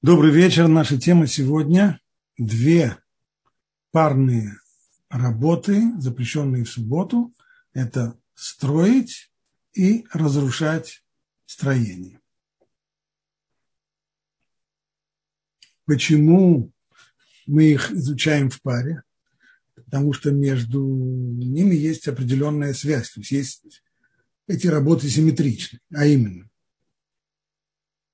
Добрый вечер. Наша тема сегодня – две парные работы, запрещенные в субботу. Это строить и разрушать строение. Почему мы их изучаем в паре? Потому что между ними есть определенная связь. То есть, есть эти работы симметричны, а именно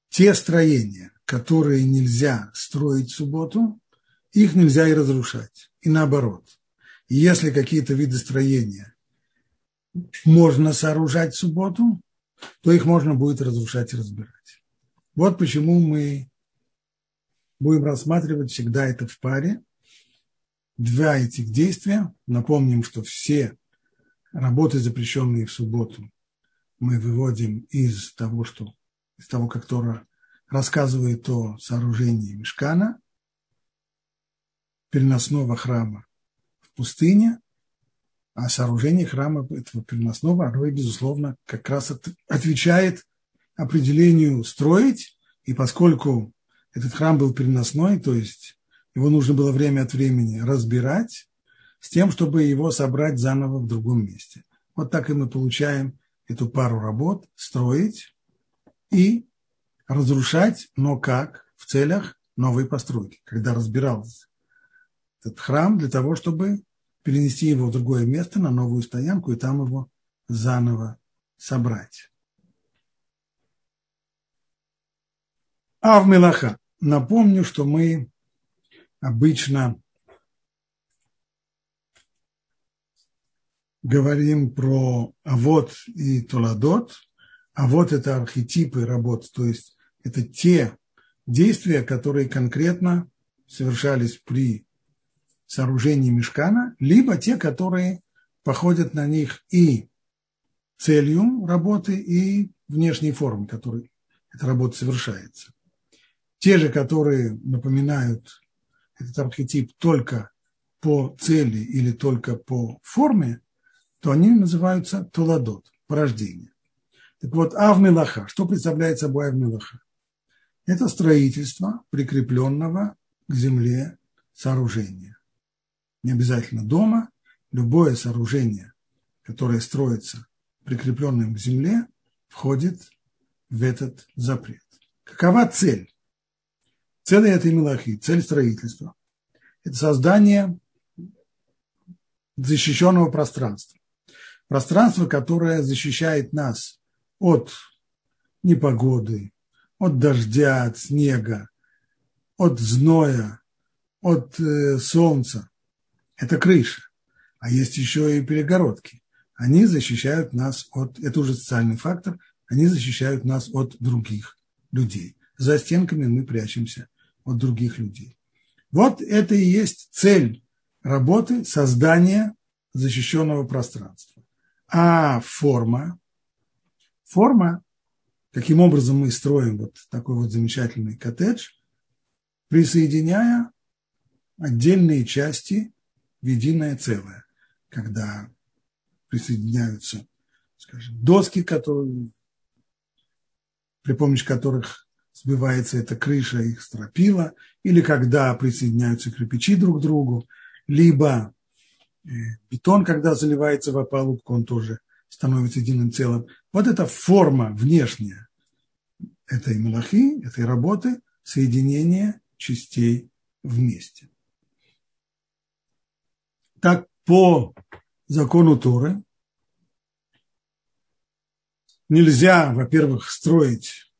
те строения, которые нельзя строить в субботу, их нельзя и разрушать. И наоборот. Если какие-то виды строения можно сооружать в субботу, то их можно будет разрушать и разбирать. Вот почему мы будем рассматривать всегда это в паре. Два этих действия. Напомним, что все работы, запрещенные в субботу, мы выводим из того, что из того, как Тора рассказывает о сооружении Мешкана, переносного храма в пустыне, а сооружение храма этого переносного, оно, безусловно, как раз отвечает определению строить, и поскольку этот храм был переносной, то есть его нужно было время от времени разбирать, с тем, чтобы его собрать заново в другом месте. Вот так и мы получаем эту пару работ, строить и разрушать, но как? В целях новой постройки. Когда разбирался этот храм для того, чтобы перенести его в другое место, на новую стоянку, и там его заново собрать. А в Мелаха. Напомню, что мы обычно говорим про Авод и Толадот. А вот это архетипы работ, то есть это те действия, которые конкретно совершались при сооружении мешкана, либо те, которые походят на них и целью работы, и внешней формы, которой эта работа совершается. Те же, которые напоминают этот архетип только по цели или только по форме, то они называются толадот, порождение. Так вот, Авмелаха, что представляет собой Авмелаха? Это строительство прикрепленного к земле сооружения. Не обязательно дома, любое сооружение, которое строится прикрепленным к земле, входит в этот запрет. Какова цель? Цель этой мелахи, цель строительства – это создание защищенного пространства. Пространство, которое защищает нас от непогоды, от дождя, от снега, от зноя, от э, солнца. Это крыша. А есть еще и перегородки. Они защищают нас от, это уже социальный фактор, они защищают нас от других людей. За стенками мы прячемся от других людей. Вот это и есть цель работы создания защищенного пространства. А форма, форма каким образом мы строим вот такой вот замечательный коттедж, присоединяя отдельные части в единое целое, когда присоединяются, скажем, доски, которые, при помощи которых сбивается эта крыша, их стропила, или когда присоединяются кирпичи друг к другу, либо э, бетон, когда заливается в опалубку, он тоже становится единым целым. Вот эта форма внешняя этой малахи, этой работы, соединение частей вместе. Так по закону Торы нельзя, во-первых, строить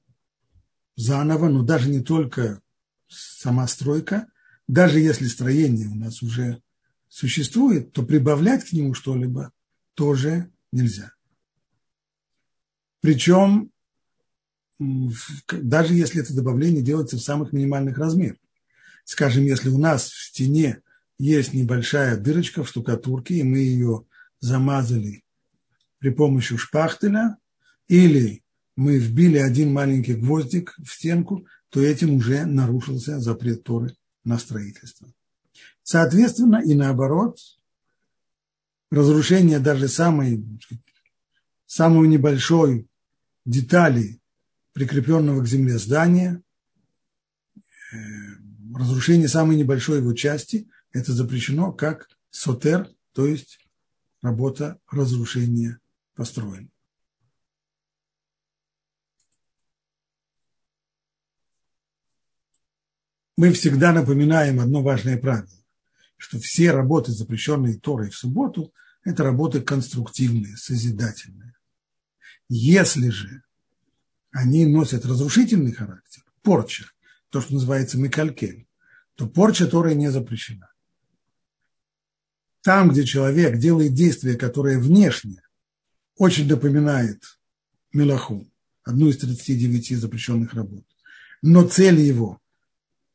заново, но даже не только сама стройка, даже если строение у нас уже существует, то прибавлять к нему что-либо тоже нельзя. Причем, даже если это добавление делается в самых минимальных размерах. Скажем, если у нас в стене есть небольшая дырочка в штукатурке, и мы ее замазали при помощи шпахтеля, или мы вбили один маленький гвоздик в стенку, то этим уже нарушился запрет Торы на строительство. Соответственно, и наоборот, разрушение даже самой, самой небольшой детали прикрепленного к земле здания разрушение самой небольшой его части, это запрещено как сотер, то есть работа разрушения построена. Мы всегда напоминаем одно важное правило, что все работы, запрещенные Торой в субботу, это работы конструктивные, созидательные. Если же они носят разрушительный характер, порча, то, что называется микалькель, то порча Торой не запрещена. Там, где человек делает действие, которое внешне очень напоминает Мелаху, одну из 39 запрещенных работ, но цель его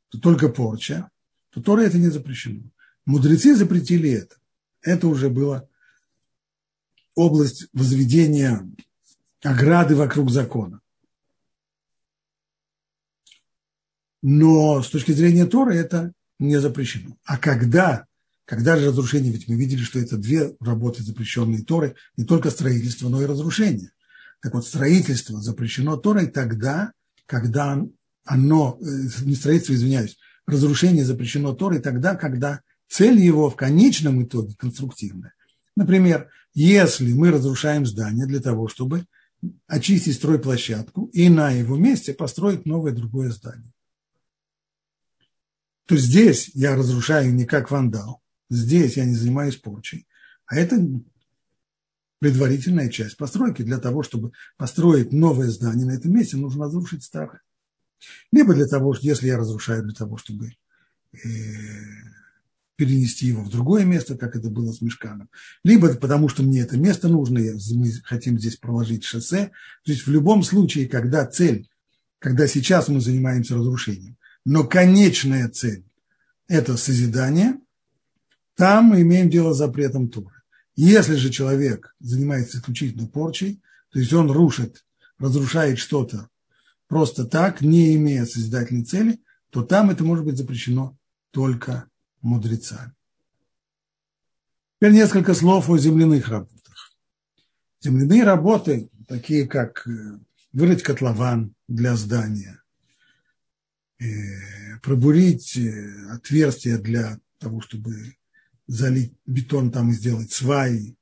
то только порча, то Тора это не запрещено. Мудрецы запретили это. Это уже было область возведения ограды вокруг закона. Но с точки зрения Торы это не запрещено. А когда, когда же разрушение, ведь мы видели, что это две работы, запрещенные Торой, не только строительство, но и разрушение. Так вот, строительство запрещено Торой тогда, когда оно, э, не строительство, извиняюсь, разрушение запрещено Торой тогда, когда цель его в конечном итоге конструктивная. Например, если мы разрушаем здание для того, чтобы очистить стройплощадку и на его месте построить новое другое здание, то здесь я разрушаю не как вандал, здесь я не занимаюсь порчей, а это предварительная часть постройки. Для того, чтобы построить новое здание на этом месте, нужно разрушить старое. Либо для того, если я разрушаю для того, чтобы э, перенести его в другое место, как это было с мешканом, либо потому, что мне это место нужно, мы хотим здесь проложить шоссе. То есть в любом случае, когда цель, когда сейчас мы занимаемся разрушением, но конечная цель – это созидание, там мы имеем дело с запретом Торы. Если же человек занимается исключительно порчей, то есть он рушит, разрушает что-то просто так, не имея созидательной цели, то там это может быть запрещено только мудрецами. Теперь несколько слов о земляных работах. Земляные работы, такие как э, вырыть котлован для здания, э, пробурить э, отверстие для того, чтобы залить бетон там и сделать сваи,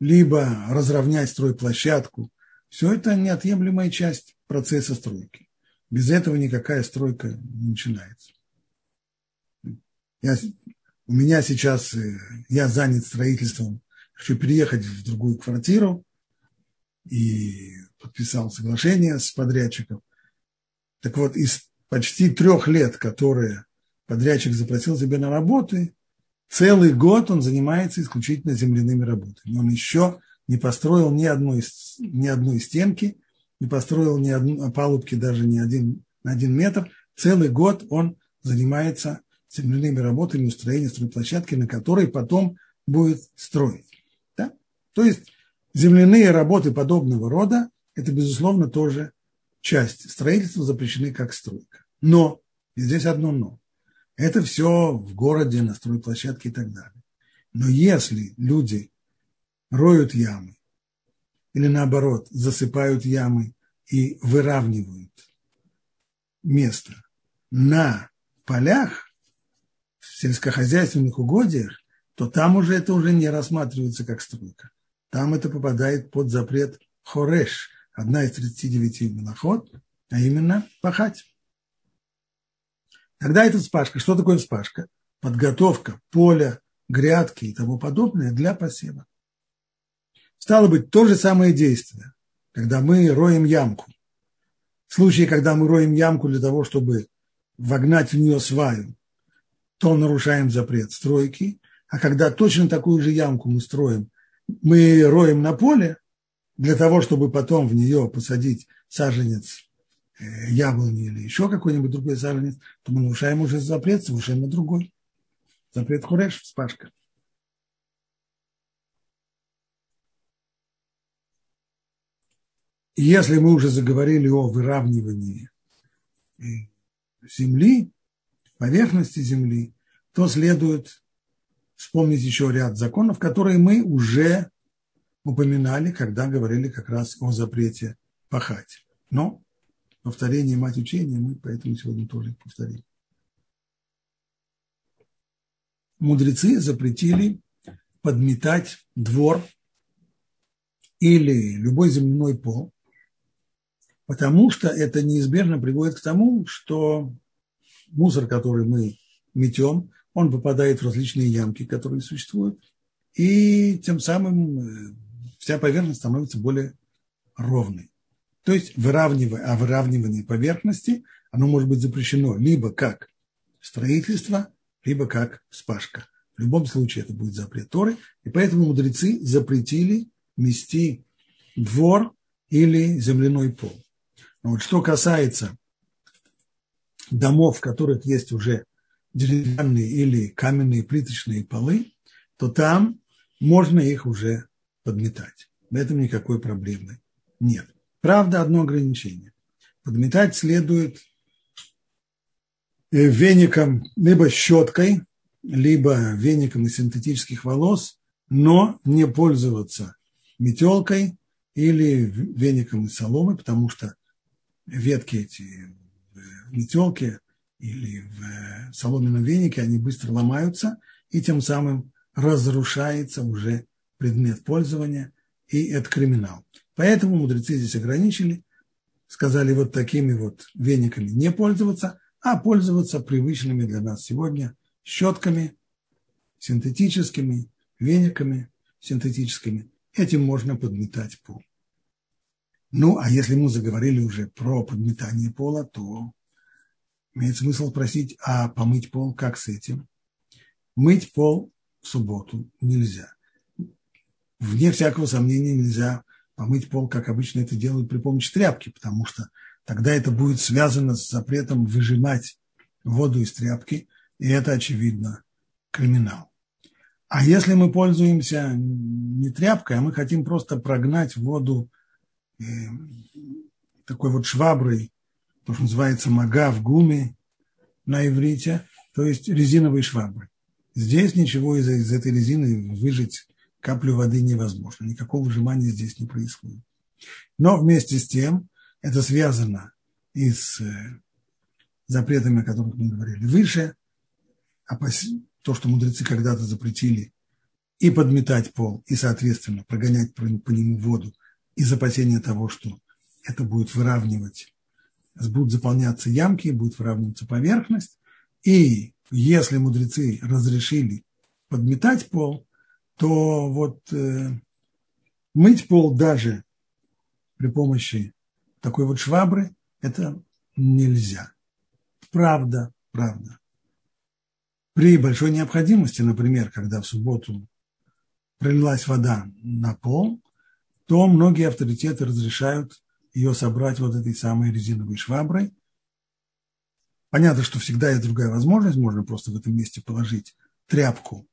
либо разровнять стройплощадку. Все это неотъемлемая часть процесса стройки. Без этого никакая стройка не начинается. Я, у меня сейчас, э, я занят строительством, хочу переехать в другую квартиру и подписал соглашение с подрядчиком. Так вот, из почти трех лет, которые подрядчик заплатил себе на работы, целый год он занимается исключительно земляными работами. Он еще не построил ни одной, ни одной стенки, не построил ни одной палубки даже ни один, на один метр. Целый год он занимается земляными работами устроения стройплощадки, на которой потом будет строить. Да? То есть земляные работы подобного рода – это, безусловно, тоже часть строительства, запрещены как стройка. Но, и здесь одно но, это все в городе, на стройплощадке и так далее. Но если люди роют ямы, или наоборот, засыпают ямы и выравнивают место на полях, сельскохозяйственных угодьях, то там уже это уже не рассматривается как стройка. Там это попадает под запрет хореш, одна из 39 мелоход, а именно пахать. Тогда это вспашка. Что такое вспашка? Подготовка поля, грядки и тому подобное для посева. Стало быть, то же самое действие, когда мы роем ямку. В случае, когда мы роем ямку для того, чтобы вогнать в нее сваю, то нарушаем запрет стройки. А когда точно такую же ямку мы строим, мы роем на поле для того, чтобы потом в нее посадить саженец э, яблони или еще какой-нибудь другой саженец, то мы нарушаем уже запрет совершенно другой. Запрет хуреш, вспашка. если мы уже заговорили о выравнивании э, земли, поверхности земли, то следует вспомнить еще ряд законов, которые мы уже упоминали, когда говорили как раз о запрете пахать. Но повторение мать учения мы поэтому сегодня тоже повторим. мудрецы запретили подметать двор или любой земляной пол, потому что это неизбежно приводит к тому, что мусор, который мы метем, он попадает в различные ямки, которые существуют, и тем самым э, вся поверхность становится более ровной. То есть выравнивая, а выравнивание поверхности, оно может быть запрещено либо как строительство, либо как вспашка. В любом случае это будет запрет Торы, и поэтому мудрецы запретили мести двор или земляной пол. Но вот что касается домов, в которых есть уже деревянные или каменные плиточные полы, то там можно их уже подметать. В этом никакой проблемы нет. Правда, одно ограничение. Подметать следует э, веником либо щеткой, либо веником из синтетических волос, но не пользоваться метелкой или веником из соломы, потому что ветки эти метелке или в соломенном венике, они быстро ломаются, и тем самым разрушается уже предмет пользования, и это криминал. Поэтому мудрецы здесь ограничили, сказали вот такими вот вениками не пользоваться, а пользоваться привычными для нас сегодня щетками, синтетическими, вениками синтетическими. Этим можно подметать пол. Ну, а если мы заговорили уже про подметание пола, то имеет смысл спросить, а помыть пол как с этим? Мыть пол в субботу нельзя. Вне всякого сомнения нельзя помыть пол, как обычно это делают при помощи тряпки, потому что тогда это будет связано с запретом выжимать воду из тряпки, и это, очевидно, криминал. А если мы пользуемся не тряпкой, а мы хотим просто прогнать воду такой вот шваброй, то, что называется мага в гуме на иврите, то есть резиновой шваброй. Здесь ничего из, из этой резины выжить каплю воды невозможно. Никакого выжимания здесь не происходит. Но вместе с тем это связано и с э, запретами, о которых мы говорили выше, а то, что мудрецы когда-то запретили и подметать пол, и, соответственно, прогонять по нему воду из опасения того, что это будет выравнивать, будут заполняться ямки, будет выравниваться поверхность. И если мудрецы разрешили подметать пол, то вот э, мыть пол даже при помощи такой вот швабры это нельзя. Правда, правда. При большой необходимости, например, когда в субботу пролилась вода на пол, то многие авторитеты разрешают ее собрать вот этой самой резиновой шваброй. Понятно, что всегда есть другая возможность, можно просто в этом месте положить тряпку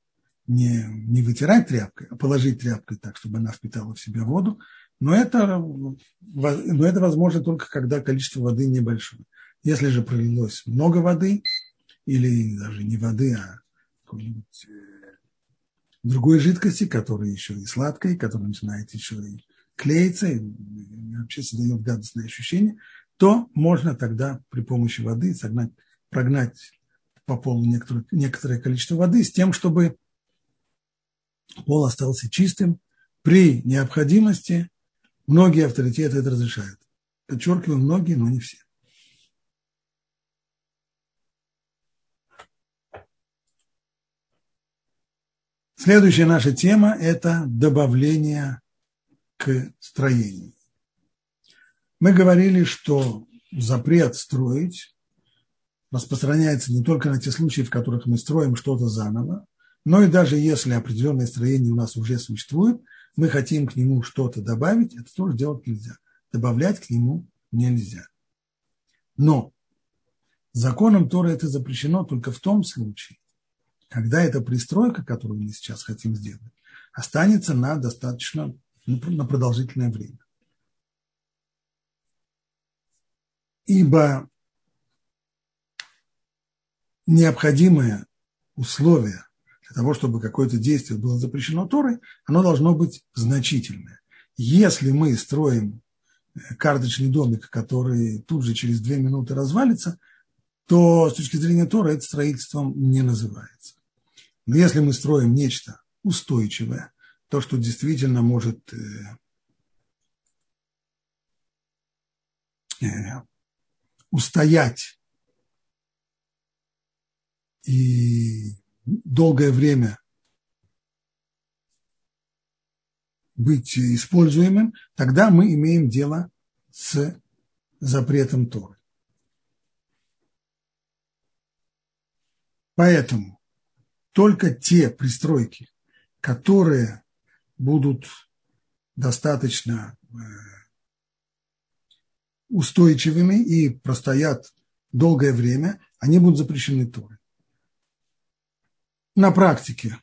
не, не вытирать тряпкой, а положить тряпкой так, чтобы она впитала в себя воду. Но это, но это возможно только когда количество воды небольшое. Если же пролилось много воды, или даже не воды, а какой-нибудь э, другой жидкости, которая еще и сладкая, которая начинает еще и клеиться, и вообще создает гадостное ощущение, то можно тогда при помощи воды согнать, прогнать по полу некоторое, некоторое количество воды с тем, чтобы пол остался чистым. При необходимости многие авторитеты это разрешают. Подчеркиваю, многие, но не все. Следующая наша тема – это добавление к строению. Мы говорили, что запрет строить распространяется не только на те случаи, в которых мы строим что-то заново, но и даже если определенное строение у нас уже существует, мы хотим к нему что-то добавить, это тоже делать нельзя. Добавлять к нему нельзя. Но законом Тора это запрещено только в том случае, когда эта пристройка, которую мы сейчас хотим сделать, останется на достаточно на продолжительное время. Ибо необходимое условие для того, чтобы какое-то действие было запрещено Торой, оно должно быть значительное. Если мы строим э, карточный домик, который тут же через две минуты развалится, то с точки зрения Тора это строительством не называется. Но если мы строим нечто устойчивое, то, что действительно может э, э, устоять и долгое время быть используемым, тогда мы имеем дело с запретом Торы. Поэтому только те пристройки, которые будут достаточно э, устойчивыми и простоят долгое время, они будут запрещены Торой. На практике.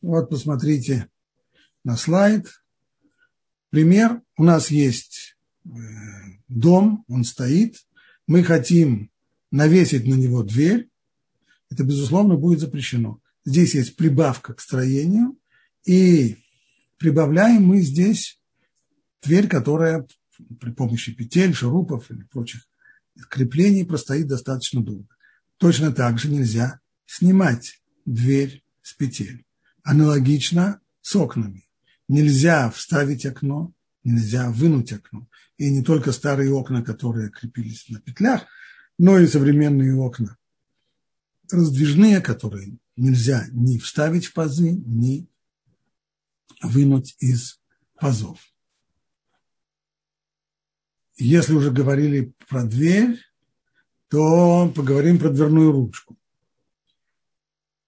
Вот посмотрите на слайд. Пример. У нас есть э, дом, он стоит. Мы хотим навесить на него дверь. Это, безусловно, будет запрещено. Здесь есть прибавка к строению. И прибавляем мы здесь дверь, которая при помощи петель, шурупов или прочих креплений простоит достаточно долго. Точно так же нельзя снимать дверь с петель. Аналогично с окнами. Нельзя вставить окно, нельзя вынуть окно. И не только старые окна, которые крепились на петлях, но и современные окна раздвижные, которые нельзя ни вставить в пазы, ни вынуть из пазов. Если уже говорили про дверь, то поговорим про дверную ручку.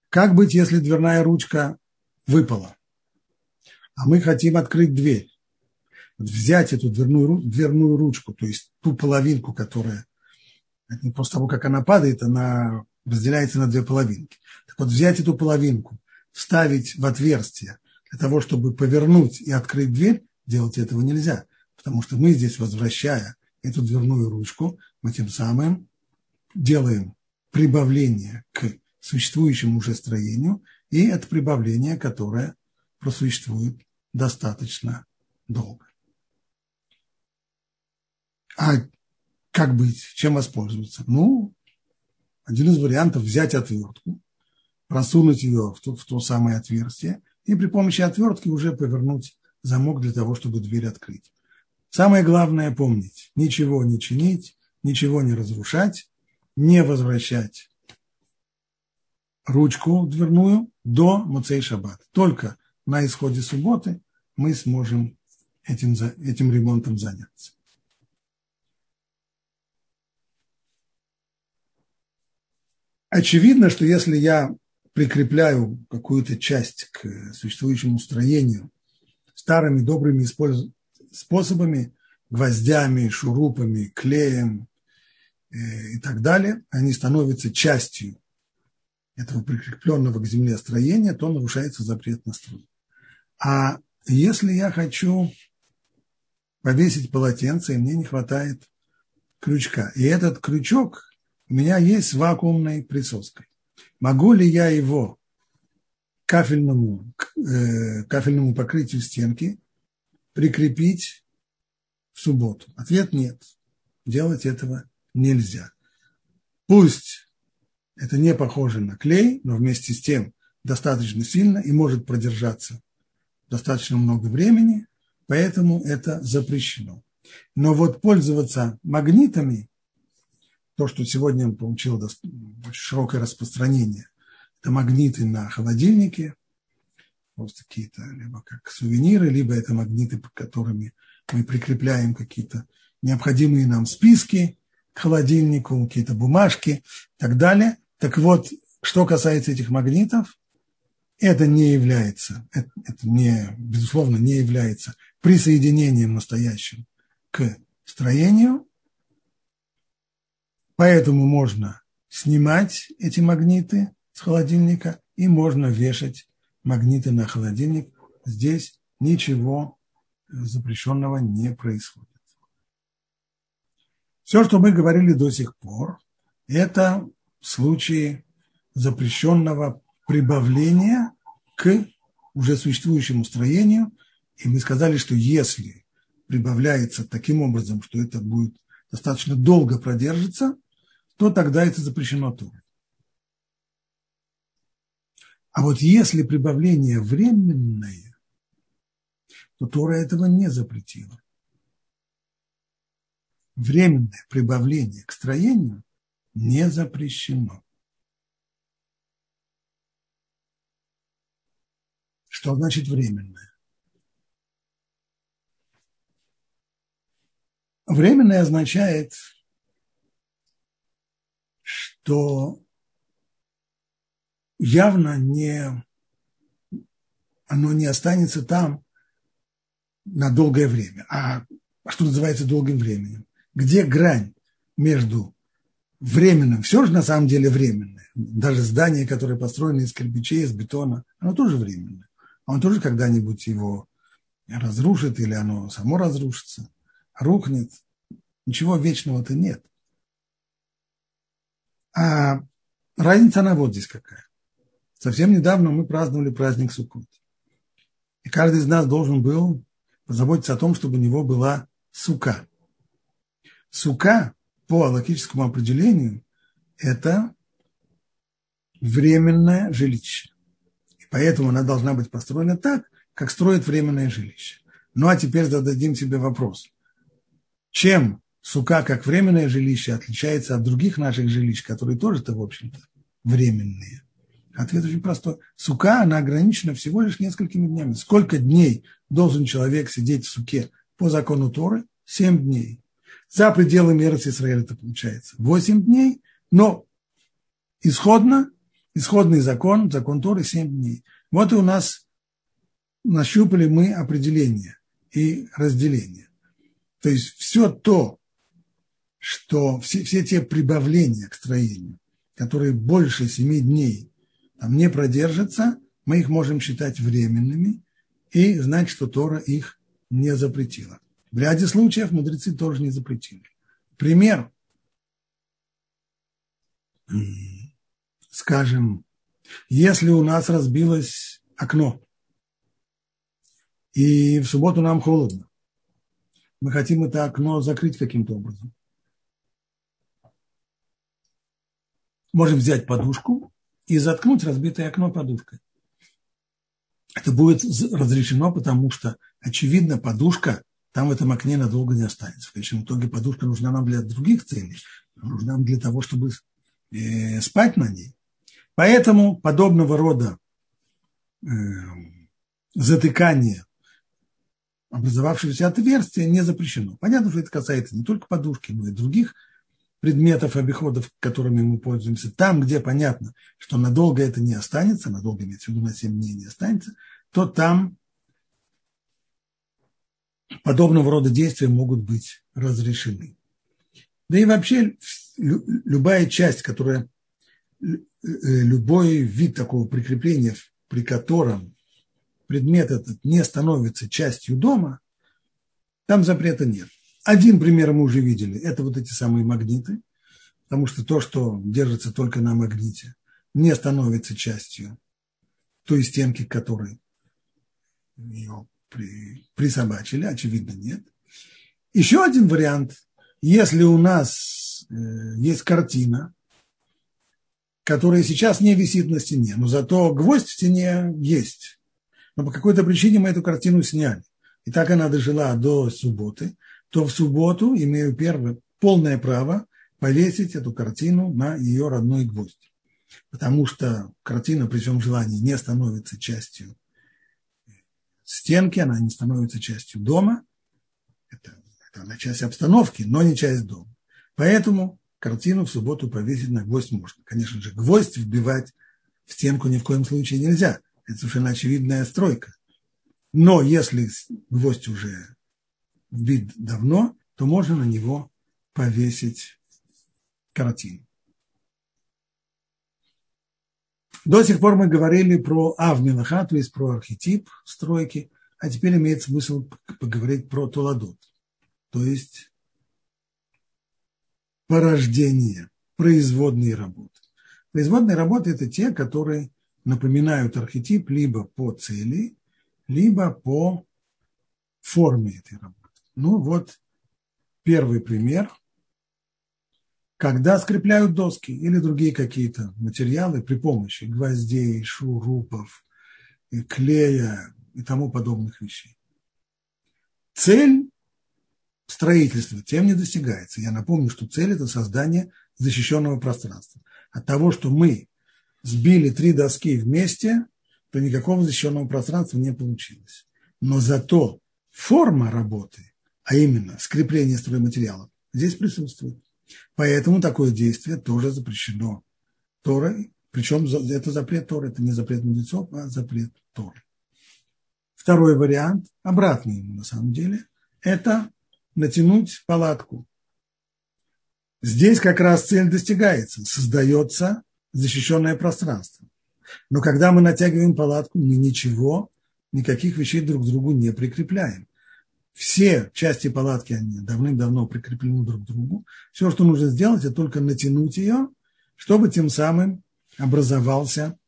Как быть, если дверная ручка выпала, а мы хотим открыть дверь? взять эту дверную, дверную ручку, то есть ту половинку, которая после того, как она падает, она разделяется на две половинки. Так вот, взять эту половинку, вставить в отверстие для того, чтобы повернуть и открыть дверь, делать этого нельзя, потому что мы здесь, возвращая эту дверную ручку, мы тем самым делаем прибавление к существующему уже строению, и это прибавление, которое просуществует достаточно долго. А как быть? Чем воспользоваться? Ну, один из вариантов взять отвертку, просунуть ее в то, в то самое отверстие и при помощи отвертки уже повернуть замок для того, чтобы дверь открыть. Самое главное помнить, ничего не чинить, ничего не разрушать, не возвращать ручку дверную до Муцей Шаббат. Только на исходе субботы мы сможем этим, этим ремонтом заняться. Очевидно, что если я прикрепляю какую-то часть к существующему строению старыми добрыми способами, гвоздями, шурупами, клеем э, и так далее, они становятся частью этого прикрепленного к земле строения, то нарушается запрет на строй. А если я хочу повесить полотенце, и мне не хватает крючка, и этот крючок у меня есть вакуумной присоской, могу ли я его кафельному, э, кафельному покрытию стенки прикрепить в субботу? Ответ нет. Делать этого нельзя. Пусть это не похоже на клей, но вместе с тем достаточно сильно и может продержаться достаточно много времени, поэтому это запрещено. Но вот пользоваться магнитами, то, что сегодня получило широкое распространение, это магниты на холодильнике, просто какие-то либо как сувениры, либо это магниты, под которыми мы прикрепляем какие-то необходимые нам списки к холодильнику, какие-то бумажки и так далее. Так вот, что касается этих магнитов, это не является, это, это не, безусловно, не является присоединением настоящим к строению, поэтому можно снимать эти магниты с холодильника и можно вешать магниты на холодильник. Здесь ничего запрещенного не происходит. Все, что мы говорили до сих пор, это в случае запрещенного прибавления к уже существующему строению. И мы сказали, что если прибавляется таким образом, что это будет достаточно долго продержится, то тогда это запрещено Торой. А вот если прибавление временное, то Тора этого не запретила. Временное прибавление к строению не запрещено. Что значит временное? Временное означает, что явно не, оно не останется там на долгое время. А что называется долгим временем? Где грань между временным? Все же на самом деле временное. Даже здание, которое построено из кирпичей, из бетона, оно тоже временное. Он тоже когда-нибудь его разрушит или оно само разрушится, рухнет. Ничего вечного-то нет. А разница она вот здесь какая. Совсем недавно мы праздновали праздник Суккот. И каждый из нас должен был позаботиться о том, чтобы у него была сука. Сука по логическому определению это временное жилище. И поэтому она должна быть построена так, как строит временное жилище. Ну а теперь зададим себе вопрос. Чем сука как временное жилище отличается от других наших жилищ, которые тоже-то, в общем-то, временные? Ответ очень простой. Сука, она ограничена всего лишь несколькими днями. Сколько дней должен человек сидеть в суке по закону Торы? Семь дней. За пределами Эрц Израиля это получается восемь дней, но исходно, исходный закон, закон Торы семь дней. Вот и у нас нащупали мы определение и разделение. То есть все то, что все, все те прибавления к строению, которые больше семи дней там не продержатся, мы их можем считать временными и знать, что Тора их не запретила. В ряде случаев мудрецы тоже не запретили. Пример. Скажем, если у нас разбилось окно, и в субботу нам холодно, мы хотим это окно закрыть каким-то образом. Можем взять подушку и заткнуть разбитое окно подушкой. Это будет разрешено, потому что, очевидно, подушка там в этом окне надолго не останется. В конечном итоге подушка нужна нам для других целей. Нужна нам для того, чтобы э, спать на ней. Поэтому подобного рода э, затыкание образовавшегося отверстия не запрещено. Понятно, что это касается не только подушки, но и других предметов, обиходов, которыми мы пользуемся, там, где понятно, что надолго это не останется, надолго имеется в виду на 7 дней не останется, то там подобного рода действия могут быть разрешены. Да и вообще любая часть, которая, э, любой вид такого прикрепления, при котором предмет этот не становится частью дома, там запрета нет. Один пример мы уже видели. Это вот эти самые магниты. Потому что то, что держится только на магните, не становится частью той стенки, к которой ее при, присобачили. Очевидно, нет. Еще один вариант. Если у нас э, есть картина, которая сейчас не висит на стене, но зато гвоздь в стене есть. Но по какой-то причине мы эту картину сняли. И так она дожила до субботы то в субботу имею первое, полное право повесить эту картину на ее родной гвоздь. Потому что картина при всем желании не становится частью стенки, она не становится частью дома. Это, это она часть обстановки, но не часть дома. Поэтому картину в субботу повесить на гвоздь можно. Конечно же, гвоздь вбивать в стенку ни в коем случае нельзя. Это совершенно очевидная стройка. Но если гвоздь уже вбит давно, то можно на него повесить картину. До сих пор мы говорили про Авмилаха, то есть про архетип стройки, а теперь имеет смысл поговорить про Туладот, то есть порождение, производные работы. Производные работы – это те, которые напоминают архетип либо по цели, либо по форме этой работы. Ну вот первый пример. когда скрепляют доски или другие какие-то материалы при помощи гвоздей, шурупов, клея и тому подобных вещей. Цель строительства тем не достигается. Я напомню, что цель – это создание защищенного пространства. От того, что мы сбили три доски вместе, то никакого защищенного пространства не получилось. Но зато форма работы, а именно скрепление стройматериалов, здесь присутствует. Поэтому такое действие тоже запрещено Торой, причем это запрет Торы, это не запрет мудрецов, а запрет Торы. Второй вариант, обратный ему на самом деле, это натянуть палатку. Здесь как раз цель достигается, создается защищенное пространство. Но когда мы натягиваем палатку, мы ничего, никаких вещей друг к другу не прикрепляем. Все части палатки, они давным-давно прикреплены друг к другу. Все, что нужно сделать, это только натянуть ее, чтобы тем самым образовался,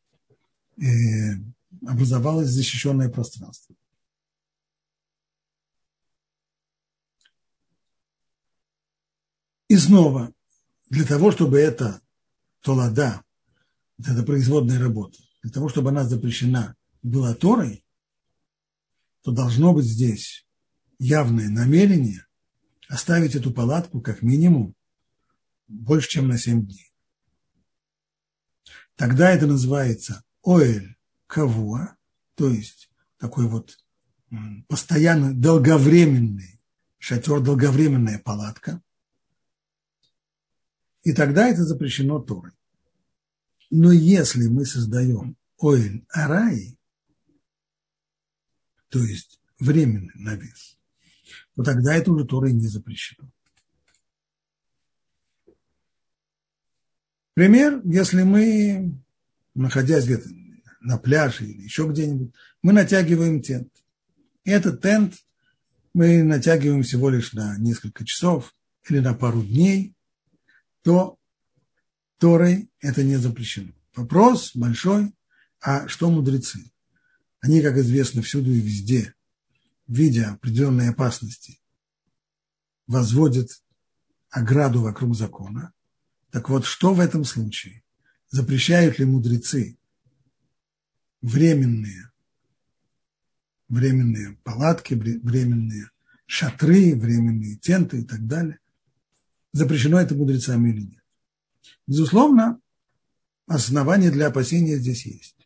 э, образовалось защищенное пространство. И снова, для того, чтобы это толада, это производная работа, для того, чтобы она запрещена была Торой, то должно быть здесь явное намерение оставить эту палатку как минимум больше, чем на 7 дней. Тогда это называется оэль кавуа, то есть такой вот постоянно долговременный шатер, долговременная палатка. И тогда это запрещено Торой. Но если мы создаем оэль араи, то есть временный навес, то тогда это уже Торой не запрещено. Пример, если мы, находясь где-то на пляже или еще где-нибудь, мы натягиваем тент. И этот тент мы натягиваем всего лишь на несколько часов или на пару дней, то Торой это не запрещено. Вопрос большой, а что мудрецы? Они, как известно, всюду и везде, видя определенные опасности, возводят ограду вокруг закона. Так вот, что в этом случае? Запрещают ли мудрецы временные, временные палатки, временные шатры, временные тенты и так далее? Запрещено это мудрецами или нет? Безусловно, основания для опасения здесь есть.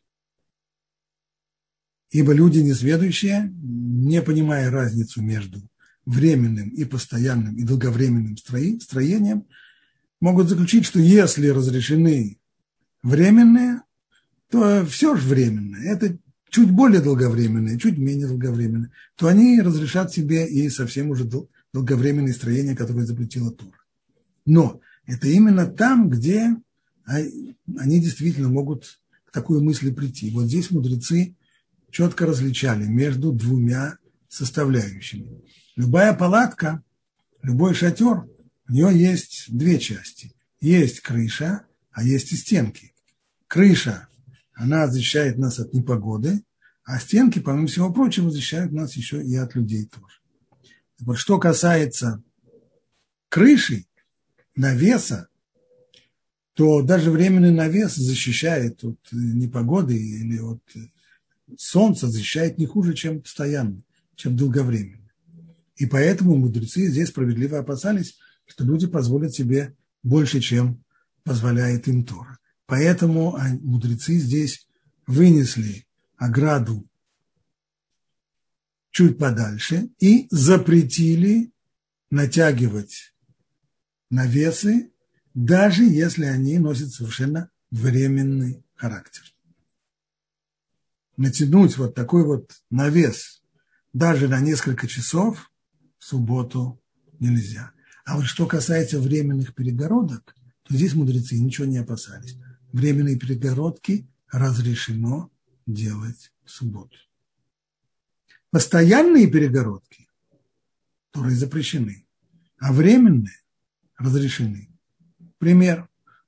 Ибо люди несведущие, не понимая разницу между временным и постоянным и долговременным строением, могут заключить, что если разрешены временные, то все же временное. Это чуть более долговременное, чуть менее долговременное, то они разрешат себе и совсем уже долговременные строения, которые запретила Тура. Но это именно там, где они действительно могут к такой мысли прийти. Вот здесь мудрецы четко различали между двумя составляющими. Любая палатка, любой шатер, у нее есть две части. Есть крыша, а есть и стенки. Крыша, она защищает нас от непогоды, а стенки, помимо всего прочего, защищают нас еще и от людей тоже. Вот что касается крыши, навеса, то даже временный навес защищает от непогоды или от солнца, защищает не хуже, чем постоянный, чем долговременный. И поэтому мудрецы здесь справедливо опасались, что люди позволят себе больше, чем позволяет им Тора. Поэтому мудрецы здесь вынесли ограду чуть подальше и запретили натягивать навесы, даже если они носят совершенно временный характер. Натянуть вот такой вот навес даже на несколько часов в субботу нельзя. А вот что касается временных перегородок, то здесь мудрецы ничего не опасались. Временные перегородки разрешено делать в субботу. Постоянные перегородки, которые запрещены, а временные разрешены. Пример,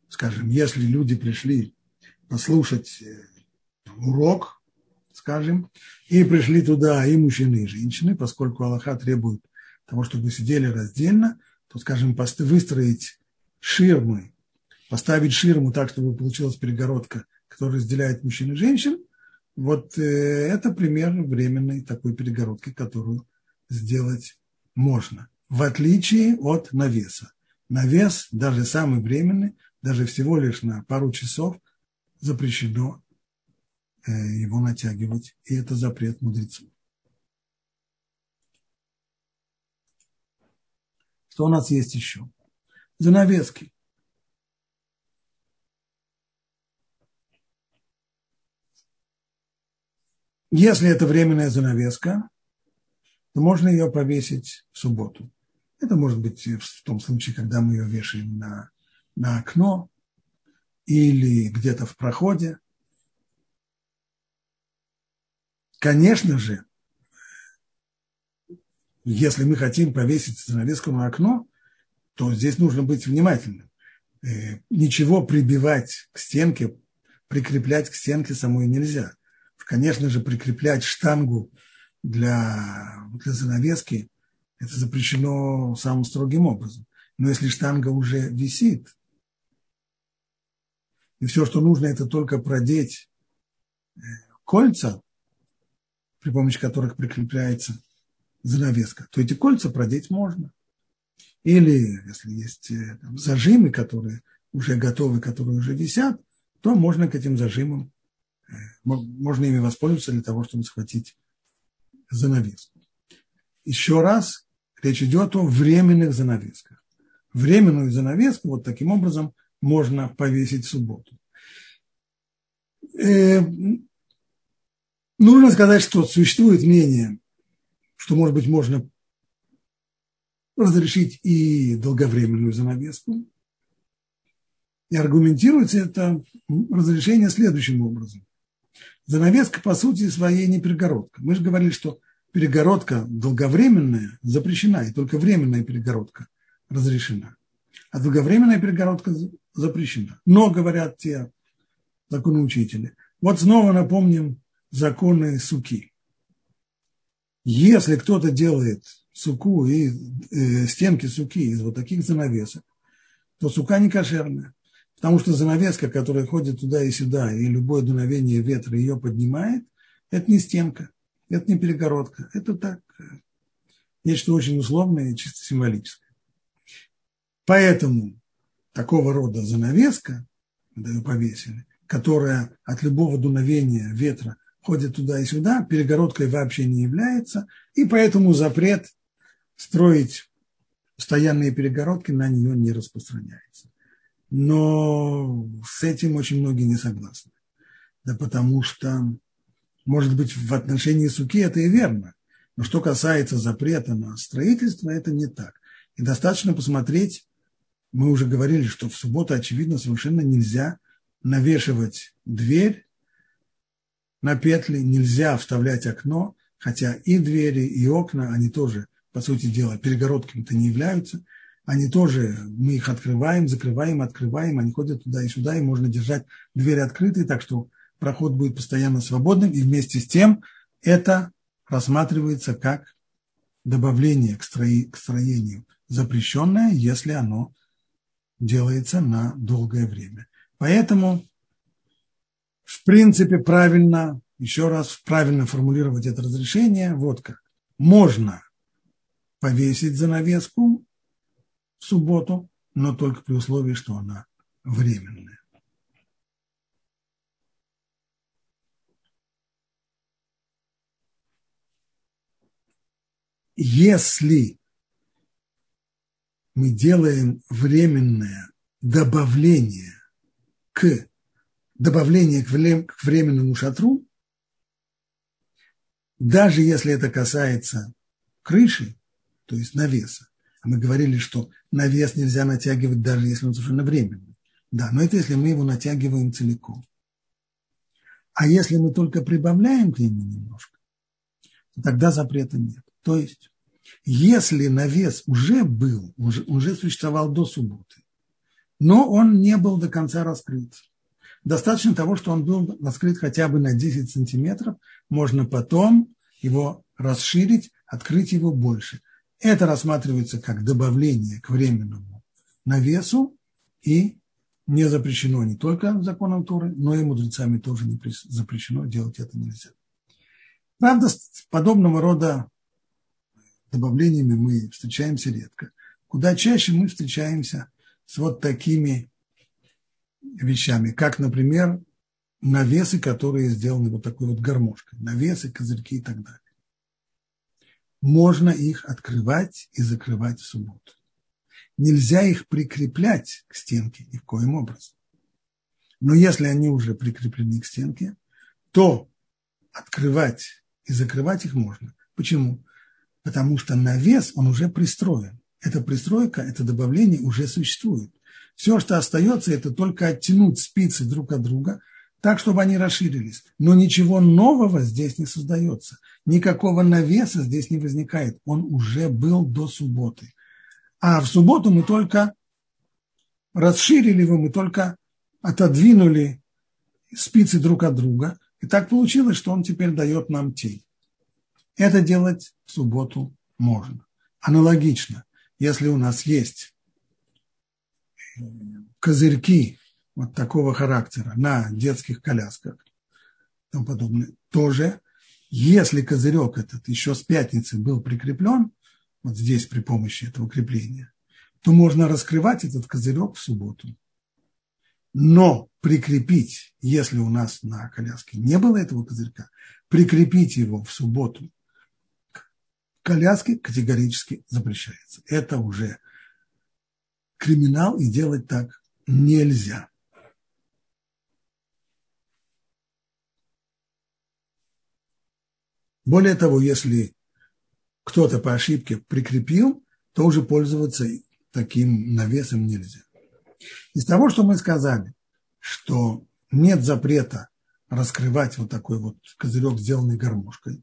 скажем, если люди пришли послушать э, урок, скажем, и пришли туда и мужчины, и женщины, поскольку Аллаха требует того, чтобы сидели раздельно, то, скажем, выстроить ширмы, поставить ширму так, чтобы получилась перегородка, которая разделяет мужчин и женщин, вот э, это пример временной такой перегородки, которую сделать можно, в отличие от навеса. Навес, даже самый временный, даже всего лишь на пару часов, запрещено его натягивать, и это запрет мудрецов. Что у нас есть еще? Занавески. Если это временная занавеска, то можно ее повесить в субботу. Это может быть в том случае, когда мы ее вешаем на, на окно или где-то в проходе. Конечно же, если мы хотим повесить занавеску на окно, то здесь нужно быть внимательным. Э, ничего прибивать к стенке, прикреплять к стенке самой нельзя. Конечно же, прикреплять штангу для, для занавески это запрещено самым строгим образом. Но если штанга уже висит, и все, что нужно, это только продеть э, кольца, при помощи которых прикрепляется занавеска, то эти кольца продеть можно. Или если есть э, там, зажимы, которые уже готовы, которые уже висят, то можно к этим зажимам, э, можно ими воспользоваться для того, чтобы схватить занавеску. Еще раз, речь идет о временных занавесках. Временную занавеску вот таким образом можно повесить в субботу. Нужно сказать, что существует мнение, что, может быть, можно разрешить и долговременную занавеску. И аргументируется это разрешение следующим образом. Занавеска, по сути своей, не перегородка. Мы же говорили, что перегородка долговременная запрещена, и только временная перегородка разрешена. А долговременная перегородка запрещена. Но, говорят те законоучители, вот снова напомним законы суки. Если кто-то делает суку и э, стенки суки из вот таких занавесок, то сука не кошерная. Потому что занавеска, которая ходит туда и сюда, и любое дуновение ветра ее поднимает, это не стенка, это не перегородка, это так, э, нечто очень условное и чисто символическое. Поэтому такого рода занавеска, когда ее повесили, которая от любого дуновения ветра ходит туда и сюда, перегородкой вообще не является, и поэтому запрет строить постоянные перегородки на нее не распространяется. Но с этим очень многие не согласны. Да потому что, может быть, в отношении суки это и верно, но что касается запрета на строительство, это не так. И достаточно посмотреть, мы уже говорили, что в субботу, очевидно, совершенно нельзя навешивать дверь на петли, нельзя вставлять окно, хотя и двери, и окна, они тоже, по сути дела, перегородками-то не являются. Они тоже, мы их открываем, закрываем, открываем, они ходят туда и сюда, и можно держать двери открытые, так что проход будет постоянно свободным, и вместе с тем это рассматривается как добавление к, строи, к строению запрещенное, если оно делается на долгое время. Поэтому в принципе, правильно, еще раз, правильно формулировать это разрешение, вот как. Можно повесить занавеску в субботу, но только при условии, что она временная. Если мы делаем временное добавление к добавление к временному шатру, даже если это касается крыши, то есть навеса, а мы говорили, что навес нельзя натягивать, даже если он совершенно временный. Да, но это если мы его натягиваем целиком. А если мы только прибавляем к нему немножко, то тогда запрета нет. То есть, если навес уже был, уже, уже существовал до субботы, но он не был до конца раскрыт, Достаточно того, что он был раскрыт хотя бы на 10 сантиметров, можно потом его расширить, открыть его больше. Это рассматривается как добавление к временному навесу, И не запрещено не только законом Торы, но и мудрецами тоже не запрещено, делать это нельзя. Правда, с подобного рода добавлениями мы встречаемся редко. Куда чаще мы встречаемся с вот такими вещами, как, например, навесы, которые сделаны вот такой вот гармошкой, навесы, козырьки и так далее. Можно их открывать и закрывать в субботу. Нельзя их прикреплять к стенке ни в коем образом. Но если они уже прикреплены к стенке, то открывать и закрывать их можно. Почему? Потому что навес, он уже пристроен. Эта пристройка, это добавление уже существует. Все, что остается, это только оттянуть спицы друг от друга, так, чтобы они расширились. Но ничего нового здесь не создается. Никакого навеса здесь не возникает. Он уже был до субботы. А в субботу мы только расширили его, мы только отодвинули спицы друг от друга. И так получилось, что он теперь дает нам тень. Это делать в субботу можно. Аналогично, если у нас есть козырьки вот такого характера на детских колясках и тому подобное, тоже, если козырек этот еще с пятницы был прикреплен, вот здесь при помощи этого крепления, то можно раскрывать этот козырек в субботу. Но прикрепить, если у нас на коляске не было этого козырька, прикрепить его в субботу к коляске категорически запрещается. Это уже криминал, и делать так нельзя. Более того, если кто-то по ошибке прикрепил, то уже пользоваться таким навесом нельзя. Из того, что мы сказали, что нет запрета раскрывать вот такой вот козырек, сделанный гармошкой,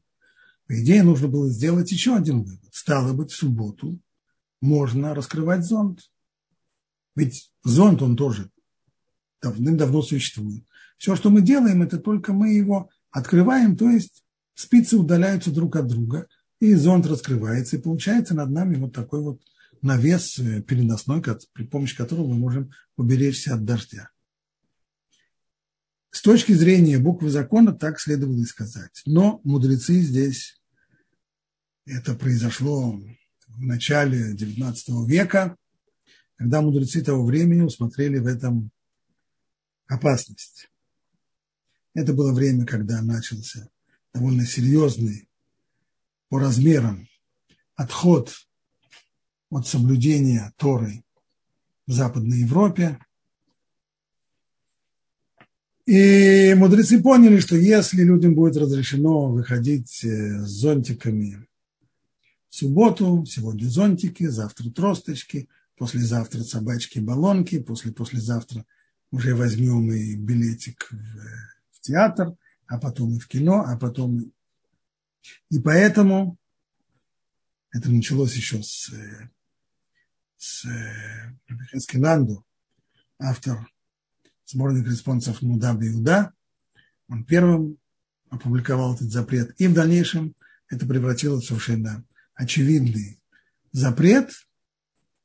по идее, нужно было сделать еще один вывод. Стало быть, в субботу можно раскрывать зонт. Ведь зонт, он тоже давным-давно существует. Все, что мы делаем, это только мы его открываем, то есть спицы удаляются друг от друга, и зонт раскрывается, и получается над нами вот такой вот навес э, переносной, при помощи которого мы можем уберечься от дождя. С точки зрения буквы закона так следовало и сказать. Но мудрецы здесь, это произошло в начале XIX века, когда мудрецы того времени усмотрели в этом опасность. Это было время, когда начался довольно серьезный по размерам отход от соблюдения Торы в Западной Европе. И мудрецы поняли, что если людям будет разрешено выходить э, с зонтиками в субботу, сегодня зонтики, завтра тросточки, послезавтра собачки-баллонки, после-послезавтра уже возьмем и билетик в, в театр, а потом и в кино, а потом и и поэтому это началось еще с, с Эскеланду, автор сборник респонсов Мудаб Иуда. Он первым опубликовал этот запрет. И в дальнейшем это превратилось в совершенно очевидный запрет.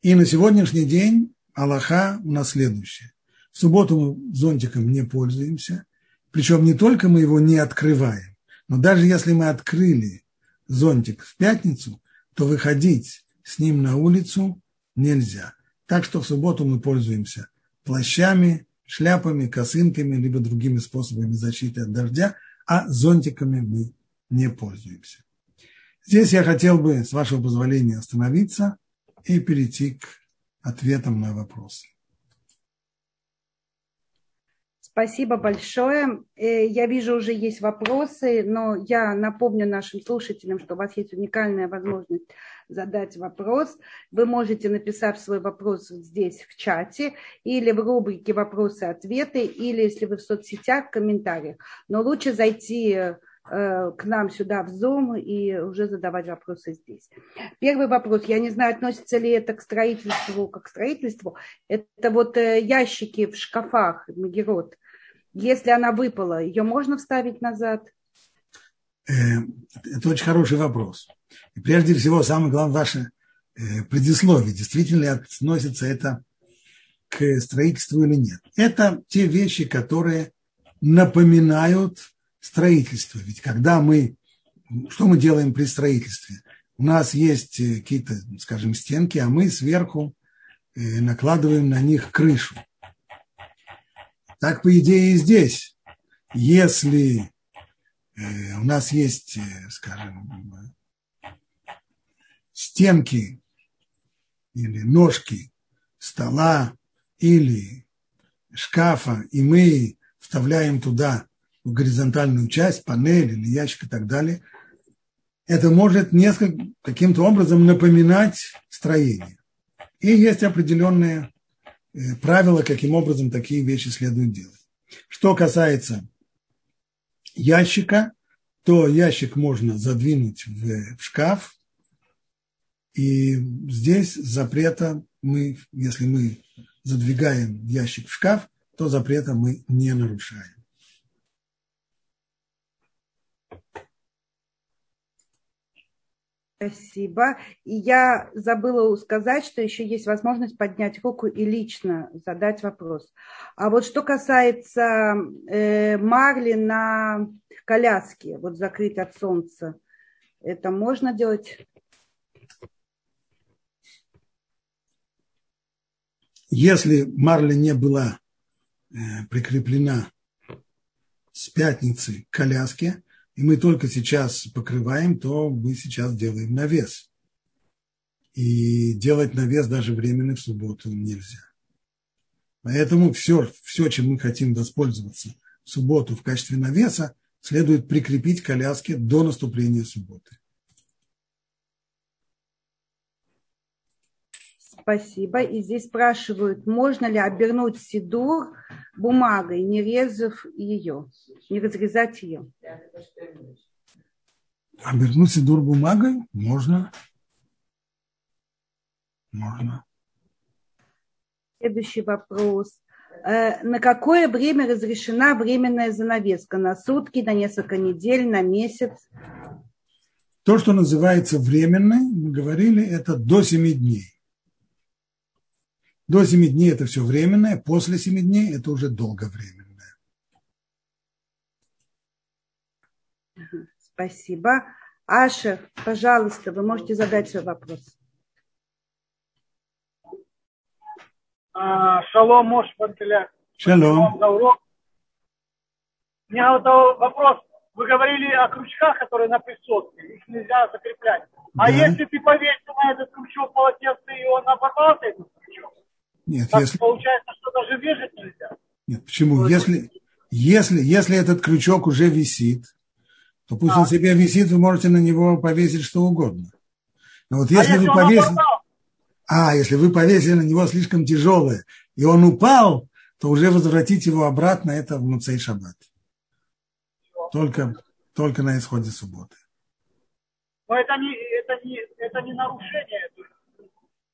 И на сегодняшний день Аллаха у нас следующее. В субботу мы зонтиком не пользуемся, причем не только мы его не открываем, но даже если мы открыли зонтик в пятницу, то выходить с ним на улицу нельзя. Так что в субботу мы пользуемся плащами, шляпами, косынками, либо другими способами защиты от дождя, а зонтиками мы не пользуемся. Здесь я хотел бы, с вашего позволения, остановиться и перейти к ответам на вопросы. Спасибо большое. Э, я вижу, уже есть вопросы, но я напомню нашим слушателям, что у вас есть уникальная возможность задать вопрос. Вы можете написать свой вопрос здесь в чате или в рубрике «Вопросы-ответы», или если вы в соцсетях, в комментариях. Но лучше зайти к нам сюда в Zoom и уже задавать вопросы здесь. Первый вопрос, я не знаю, относится ли это к строительству, как к строительству. Это вот э, ящики в шкафах, Магерот. Если она выпала, ее можно вставить назад? Э, это очень хороший вопрос. И прежде всего, самое главное, ваше э, предисловие. Действительно ли относится это к строительству или нет. Это те вещи, которые напоминают строительство. Ведь когда мы, что мы делаем при строительстве? У нас есть какие-то, скажем, стенки, а мы сверху э, накладываем на них крышу. Так, по идее, и здесь. Если э, у нас есть, э, скажем, стенки или ножки стола или шкафа, и мы вставляем туда в горизонтальную часть, панель или ящик и так далее, это может несколько, каким-то образом напоминать строение. И есть определенные э, правила, каким образом такие вещи следует делать. Что касается ящика, то ящик можно задвинуть в, в шкаф, и здесь запрета мы, если мы задвигаем ящик в шкаф, то запрета мы не нарушаем. Спасибо. И я забыла сказать, что еще есть возможность поднять руку и лично задать вопрос. А вот что касается э, марли на коляске, вот закрыть от солнца, это можно делать? Если марля не была э, прикреплена с пятницы к коляске, и мы только сейчас покрываем, то мы сейчас делаем навес. И делать навес даже временный в субботу нельзя. Поэтому все, все, чем мы хотим воспользоваться в субботу в качестве навеса, следует прикрепить к коляске до наступления субботы. Спасибо. И здесь спрашивают, можно ли обернуть сидур бумагой, не резав ее, не разрезать ее. Обернуть сидур бумагой? Можно. Можно. Следующий вопрос. Э, на какое время разрешена временная занавеска? На сутки, на несколько недель, на месяц? То, что называется временной, мы говорили, это до 7 дней. До 7 дней это все временное, после 7 дней это уже долговременное. Спасибо. Аша, пожалуйста, вы можете задать свой вопрос. А, шалом, Мош Пантеля. Шалом. За урок. У меня вот вопрос. Вы говорили о крючках, которые на присутствии. Их нельзя закреплять. А да. если ты повесил на этот крючок полотенце, и он оборвался, этот крючок, нет, так если... получается, что даже вешать нельзя. Нет, почему? Если, если, если этот крючок уже висит, то пусть а. он себе висит, вы можете на него повесить что угодно. Но вот если, а если вы повесили... А, если вы повесили на него слишком тяжелое, и он упал, то уже возвратить его обратно это в Муцей Шаббат. Только, только на исходе субботы. Но это не, это не, это не нарушение.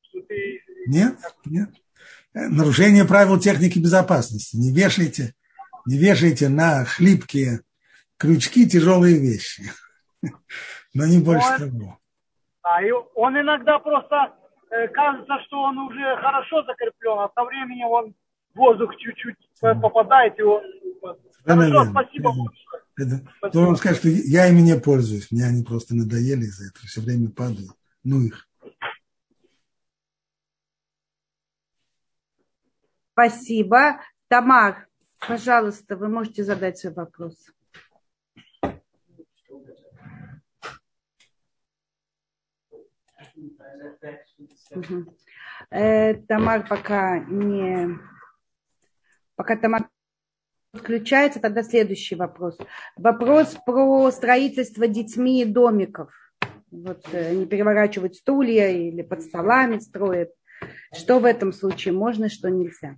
Что ты... Нет, нет нарушение правил техники безопасности. Не вешайте, не вешайте на хлипкие крючки тяжелые вещи. Но не больше он, того. А, и он иногда просто э, кажется, что он уже хорошо закреплен, а со временем он воздух чуть-чуть попадает, и он... Хорошо, спасибо. Это, это, то он скажет, что я ими не пользуюсь, мне они просто надоели из-за этого, все время падают. Ну их. Спасибо. Тамар, пожалуйста, вы можете задать свой вопрос. Э, Тамар пока не... Пока Тамар подключается, тогда следующий вопрос. Вопрос про строительство детьми домиков. Вот э, они переворачивают стулья или под столами строят. Что в этом случае можно, что нельзя?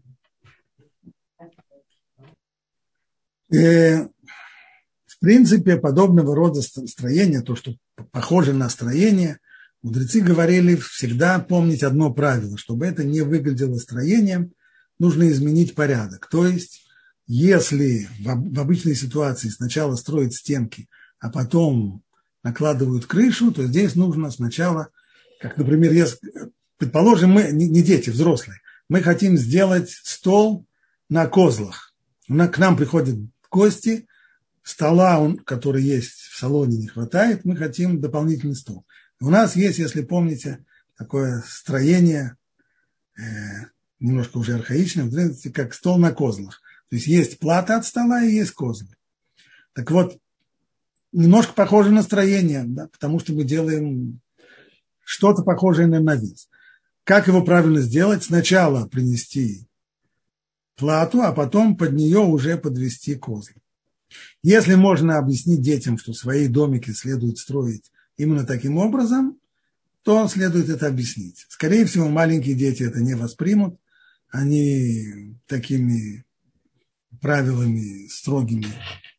Э, в принципе, подобного рода строение, то, что похоже на строение, мудрецы говорили всегда помнить одно правило, чтобы это не выглядело строением, нужно изменить порядок. То есть, если в обычной ситуации сначала строят стенки, а потом накладывают крышу, то здесь нужно сначала, как, например, предположим, мы не дети, взрослые, мы хотим сделать стол на козлах. К нам приходят гости, стола, который есть в салоне, не хватает, мы хотим дополнительный стол. У нас есть, если помните, такое строение, э, немножко уже архаичное, в древности, как стол на козлах. То есть есть плата от стола и есть козлы. Так вот, немножко похоже на строение, да, потому что мы делаем что-то похожее на навес. Как его правильно сделать? Сначала принести плату, а потом под нее уже подвести козлы. Если можно объяснить детям, что свои домики следует строить именно таким образом, то следует это объяснить. Скорее всего, маленькие дети это не воспримут. Они такими правилами строгими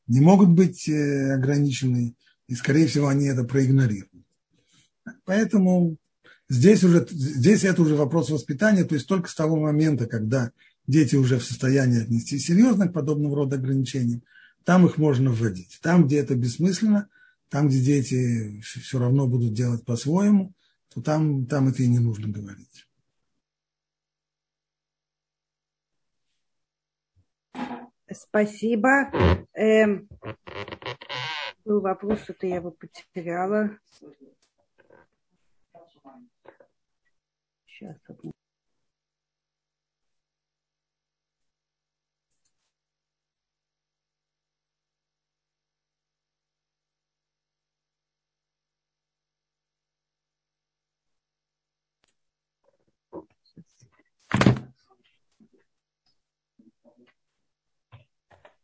не могут быть э, ограничены, и, скорее всего, они это проигнорируют. Поэтому Здесь, уже, здесь это уже вопрос воспитания, то есть только с того момента, когда дети уже в состоянии отнести серьезно к подобного рода ограничениям, там их можно вводить. Там, где это бессмысленно, там, где дети все равно будут делать по-своему, то там, там это и не нужно говорить. Спасибо. Эм, был вопрос, что-то я его потеряла. Сейчас одну.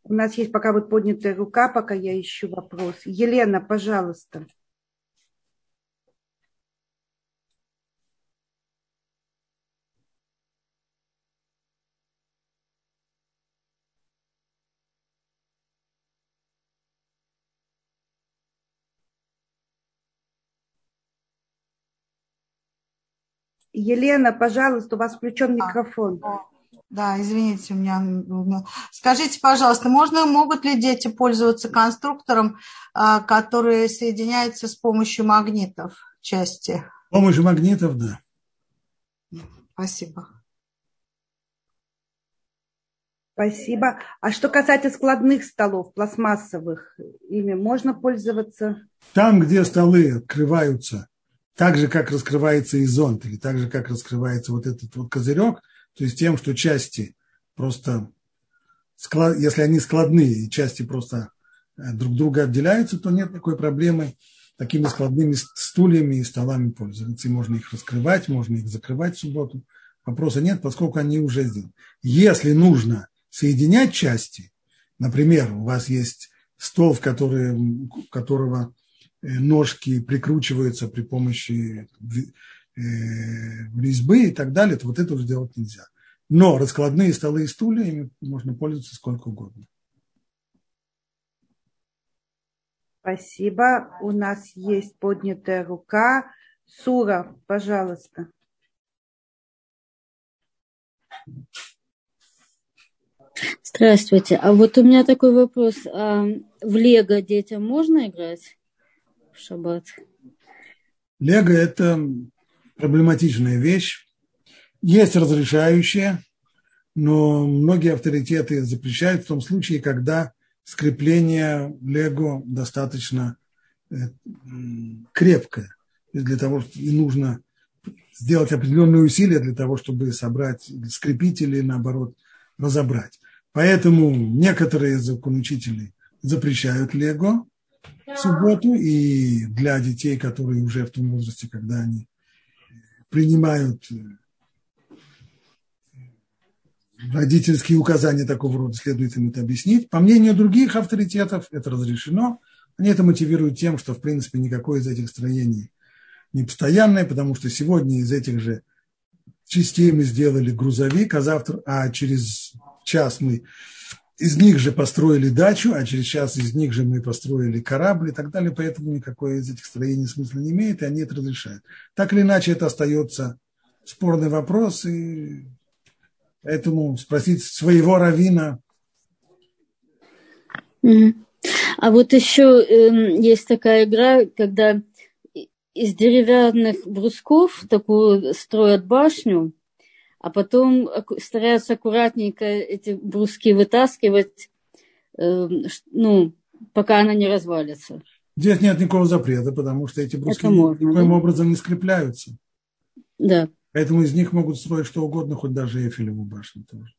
У нас есть пока вот поднятая рука, пока я ищу вопрос. Елена, пожалуйста. Елена, пожалуйста, у вас включен микрофон. Да, извините, у меня... Скажите, пожалуйста, можно, могут ли дети пользоваться конструктором, а, который соединяется с помощью магнитов части? С помощью магнитов, да. Спасибо. Спасибо. А что касается складных столов, пластмассовых, ими можно пользоваться? Там, где столы открываются так же, как раскрывается и зонт, или так же, как раскрывается вот этот вот козырек, то есть тем, что части просто, если они складные и части просто э, друг друга отделяются, то нет такой проблемы такими складными стульями и столами пользоваться. И можно их раскрывать, можно их закрывать в субботу. Вопроса нет, поскольку они уже сделаны. Если нужно соединять части, например, у вас есть стол, в который, которого ножки прикручиваются при помощи э, резьбы и так далее, то вот это уже делать нельзя. Но раскладные столы и стулья, ими можно пользоваться сколько угодно. Спасибо. У нас есть поднятая рука. Сура, пожалуйста. Здравствуйте. А вот у меня такой вопрос. А в Лего детям можно играть? В шаббат? Лего – это проблематичная вещь. Есть разрешающие, но многие авторитеты запрещают в том случае, когда скрепление лего достаточно э, крепкое. Для того, что и нужно сделать определенные усилия для того, чтобы собрать, скрепить или наоборот разобрать. Поэтому некоторые законучители запрещают лего, в субботу, и для детей, которые уже в том возрасте, когда они принимают э, родительские указания такого рода, следует им это объяснить. По мнению других авторитетов, это разрешено. Они это мотивируют тем, что, в принципе, никакое из этих строений не постоянное, потому что сегодня из этих же частей мы сделали грузовик, а завтра, а через час мы из них же построили дачу, а через час из них же мы построили корабль и так далее, поэтому никакое из этих строений смысла не имеет, и они это разрешают. Так или иначе, это остается спорный вопрос, и поэтому спросить своего равина. А вот еще э, есть такая игра, когда из деревянных брусков такую строят башню, а потом стараются аккуратненько эти бруски вытаскивать, э, ну, пока она не развалится. Здесь нет никакого запрета, потому что эти бруски можно, никоим да? образом не скрепляются. Да. Поэтому из них могут строить что угодно, хоть даже Эйфелеву башню тоже.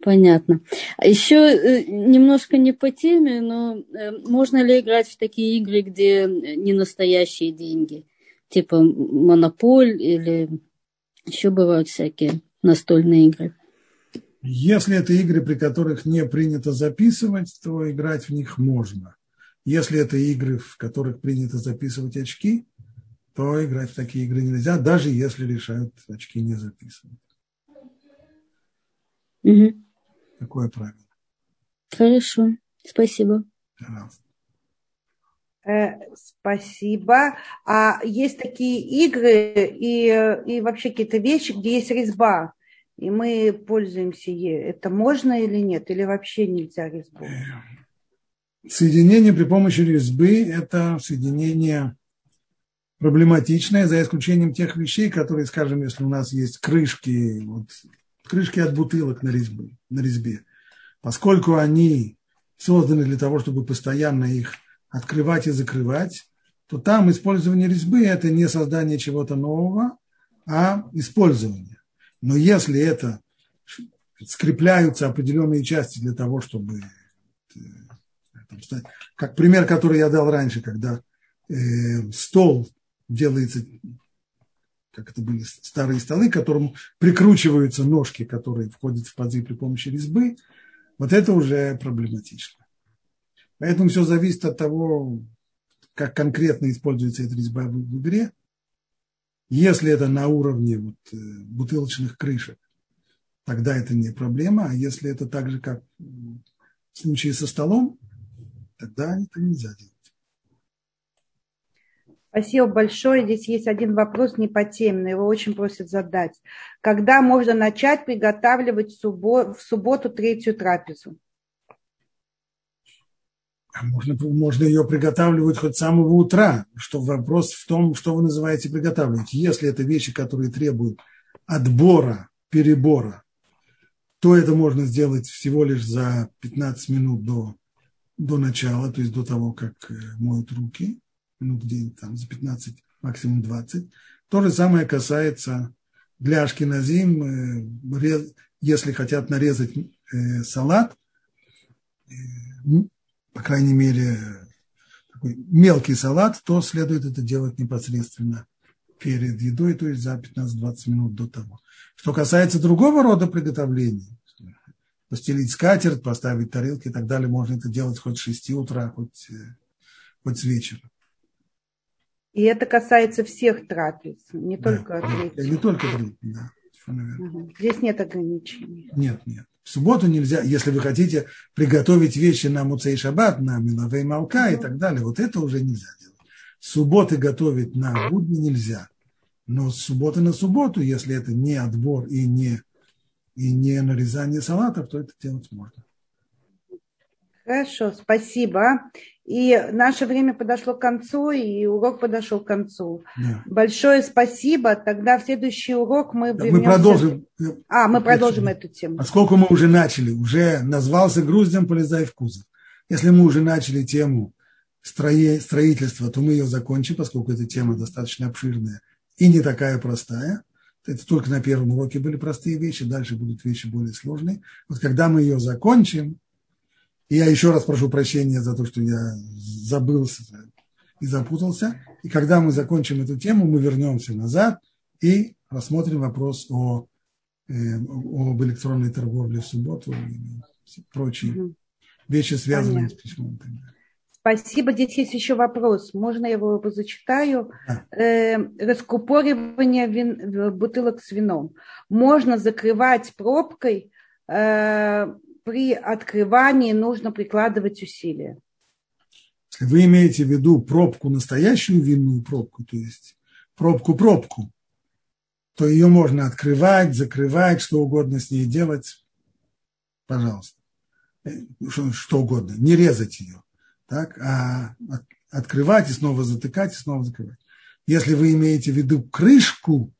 Понятно. А еще э, немножко не по теме, но э, можно ли играть в такие игры, где не настоящие деньги? Типа монополь или еще бывают всякие настольные игры? Если это игры, при которых не принято записывать, то играть в них можно. Если это игры, в которых принято записывать очки, то играть в такие игры нельзя, даже если решают очки не записывать. Угу. Такое правило. Хорошо, спасибо. Пожалуйста. Э, спасибо. А есть такие игры и, и вообще какие-то вещи, где есть резьба, и мы пользуемся ей. Это можно или нет? Или вообще нельзя резьбу? Соединение при помощи резьбы – это соединение проблематичное, за исключением тех вещей, которые, скажем, если у нас есть крышки, вот, крышки от бутылок на, резьбе, на резьбе, поскольку они созданы для того, чтобы постоянно их открывать и закрывать, то там использование резьбы – это не создание чего-то нового, а использование. Но если это скрепляются определенные части для того, чтобы как пример, который я дал раньше, когда э, стол делается, как это были старые столы, к которым прикручиваются ножки, которые входят в пазы при помощи резьбы, вот это уже проблематично. Поэтому все зависит от того, как конкретно используется эта резьба в игре. Если это на уровне вот, э, бутылочных крышек, тогда это не проблема. А если это так же, как в случае со столом, тогда это нельзя делать. Спасибо большое. Здесь есть один вопрос не по теме, но его очень просят задать. Когда можно начать приготавливать в субботу третью трапезу? А можно, можно ее приготавливать хоть с самого утра. Что вопрос в том, что вы называете приготавливать. Если это вещи, которые требуют отбора, перебора, то это можно сделать всего лишь за 15 минут до до начала, то есть до того, как э, моют руки, минут где-нибудь там за 15, максимум 20. То же самое касается для ашкеназим, э, если хотят нарезать э, салат, по крайней мере, такой мелкий салат, то следует это делать непосредственно перед едой, то есть за 15-20 минут до того. Что касается другого рода приготовлений, постелить скатерть, поставить тарелки и так далее. Можно это делать хоть с 6 утра, хоть, э, хоть с вечера. И это касается всех трапез, не да. только третьего. Не только третьего, да. Угу. Здесь нет ограничений. Нет, нет. В субботу нельзя, если вы хотите приготовить вещи на Муцей Шаббат, на Милавей Малка и так далее, вот это уже нельзя делать. Субботы готовить на будни нельзя. Но с субботы на субботу, если это не отбор и не и не нарезание салатов, то это делать можно. Хорошо, спасибо. И наше время подошло к концу, и урок подошел к концу. Да. Большое спасибо. Тогда в следующий урок мы да, Мы продолжим. А, мы продолжим эту тему. Поскольку мы уже начали, уже назвался груздем, полезай в кузов. Если мы уже начали тему строительства, то мы ее закончим, поскольку эта тема достаточно обширная и не такая простая. Это только на первом уроке были простые вещи, дальше будут вещи более сложные. Вот когда мы ее закончим, и я еще раз прошу прощения за то, что я забылся и запутался, и когда мы закончим эту тему, мы вернемся назад и рассмотрим вопрос о, э, об электронной торговле в субботу и прочие вещи, связанные Понятно. с письмом. Спасибо. Здесь есть еще вопрос. Можно я его зачитаю? Э, раскупоривание вин, бутылок с вином. Можно закрывать пробкой. Э, при открывании нужно прикладывать усилия. Если вы имеете в виду пробку, настоящую винную пробку, то есть пробку-пробку, то ее можно открывать, закрывать, что угодно с ней делать. Пожалуйста. Э, что, что угодно. Не резать ее так, а открывать и снова затыкать и снова закрывать. Если вы имеете в виду крышку,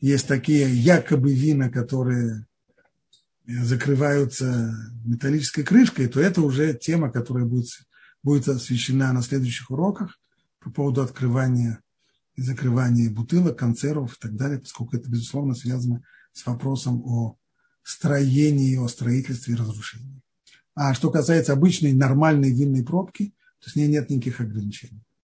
есть такие якобы вина, которые закрываются металлической крышкой, то это уже тема, которая будет, будет освещена на следующих уроках по поводу открывания и закрывания бутылок, консервов и так далее, поскольку это, безусловно, связано с вопросом о строении, о строительстве и разрушении. А что касается обычной нормальной винной пробки, то с ней нет никаких ограничений.